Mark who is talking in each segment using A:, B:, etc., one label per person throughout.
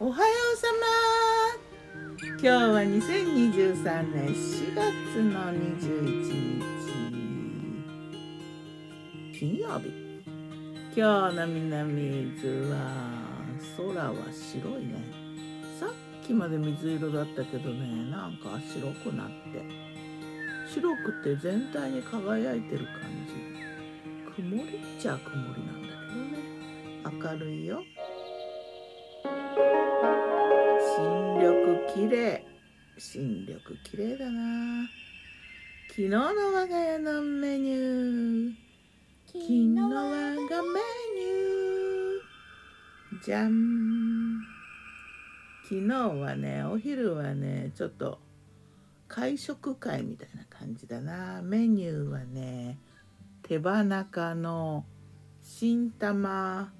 A: おはようさま今日は2023年4月の21日。金曜日。今日の南伊豆は空は白いね。さっきまで水色だったけどねなんか白くなって。白くて全体に輝いてる感じ。曇りっちゃ曇りなんだけどね。明るいよ。新緑きれい新緑きれいだな。昨日の我が家のメニュー。昨日我がメニュー。じゃん。昨日はねお昼はねちょっと会食会みたいな感じだな。メニューはね手羽中の新玉。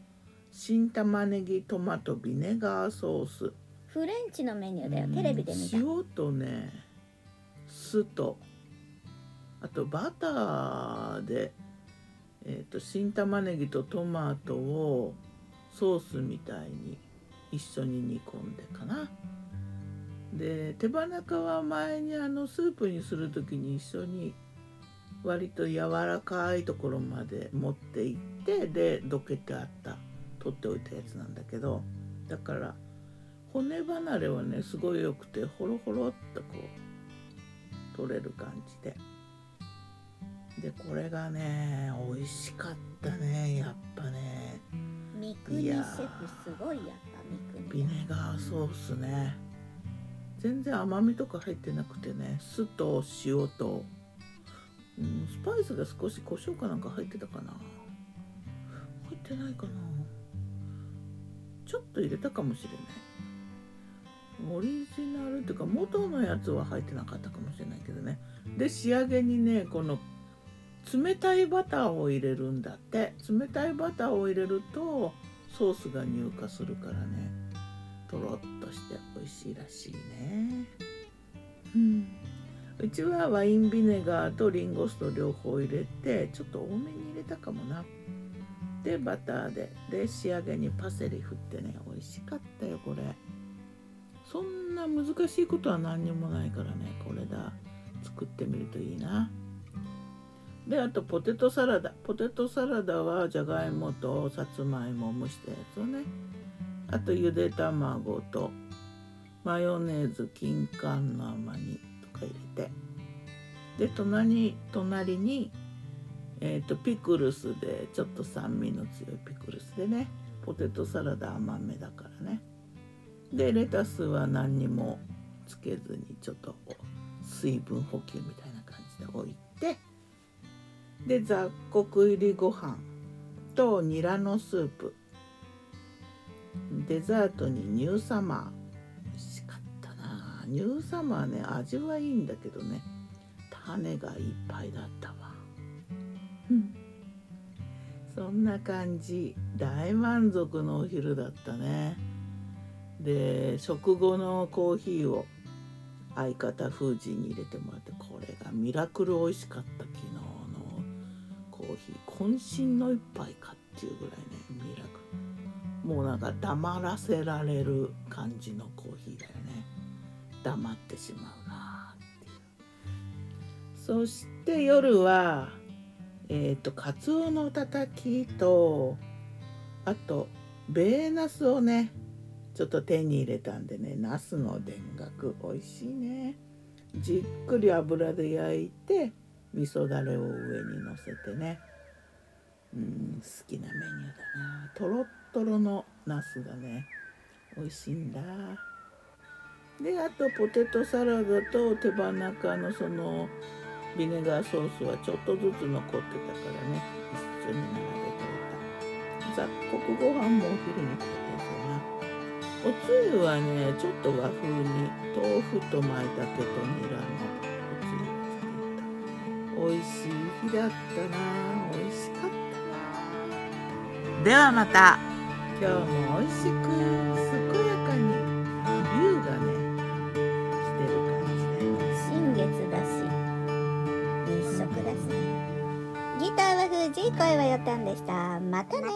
A: 新玉ねぎトマトビネガーソース。
B: フレンチのメニューだよ。テレビで見た。
A: 塩とね酢と。あとバターで、えー、と新玉ねぎとトマトをソースみたいに一緒に煮込んでかな。で手羽中は前にあのスープにする時に一緒に割と柔らかいところまで持っていってでどけてあった取っておいたやつなんだけどだから骨離れはねすごい良くてホロホロっとこう取れる感じで。でこれがね美味しかったねやっぱね。
B: 三國シェフすごいやっぱ三
A: ビ
B: 國
A: ネガーソースね。全然甘みとか入ってなくてね酢と塩と、うん、スパイスが少し胡椒かなんか入ってたかな。入ってないかな。ちょっと入れたかもしれないオリジナルっていうか元のやつは入ってなかったかもしれないけどね。で仕上げにねこの冷たいバターを入れるんだって。冷たいバターを入れるとソースが乳化するからね。とろっとして美味しいらしいね。うん。うちはワインビネガーとリンゴ酢と両方入れてちょっと多めに入れたかもな。でバターでで仕上げにパセリ振ってね美味しかったよこれ。そんな難しいことは何にもないからねこれだ。作ってみるといいな。であとポテトサラダ。ポテトサラダはじゃがいもとさつまいも蒸したやつをね。あとゆで卵とマヨネーズ金柑の甘煮とか入れて。で隣隣にえー、とピクルスでちょっと酸味の強いピクルスでねポテトサラダ甘めだからね。でレタスは何にもつけずにちょっとこう水分補給みたいな感じで置いてで雑穀入りご飯とニラのスープ。デザートにニューサマー。美味しかったなニューサマーね味はいいんだけどね種がいっぱいだったわ。うん。そんな感じ。大満足のお昼だったねで食後のコーヒーを相方フージーに入れてもらってこれがミラクル美味しかった昨日のコーヒー渾身の一杯かっていうぐらいねミラクル。もうなんか黙らせられる感じのコーヒーだよね。黙ってしまうなっていう。そして夜はえっ、とカツオのたたきとあとベーナスをねちょっと手に入れたんでねナスの田楽美味しいね。じっくり油で焼いて味噌だれを上にのせてね。うん好きなメニューだな。とろっとろのナスがね美味しいんだ。であとポテトサラダと手羽中のそのビネガーソースはちょっとずつ残ってたからね一緒に並べておいた。雑穀ご飯もお昼に食べたな。おつゆはねちょっと和風に豆腐と舞茸とニラのおつゆを作った。美味しい日だったな美味しかったな。ではまた。今日も美味しく健やかに龍がね来てる感じだよ
B: 新月だし日食だし。ギターは藤井声はよたんでした。またね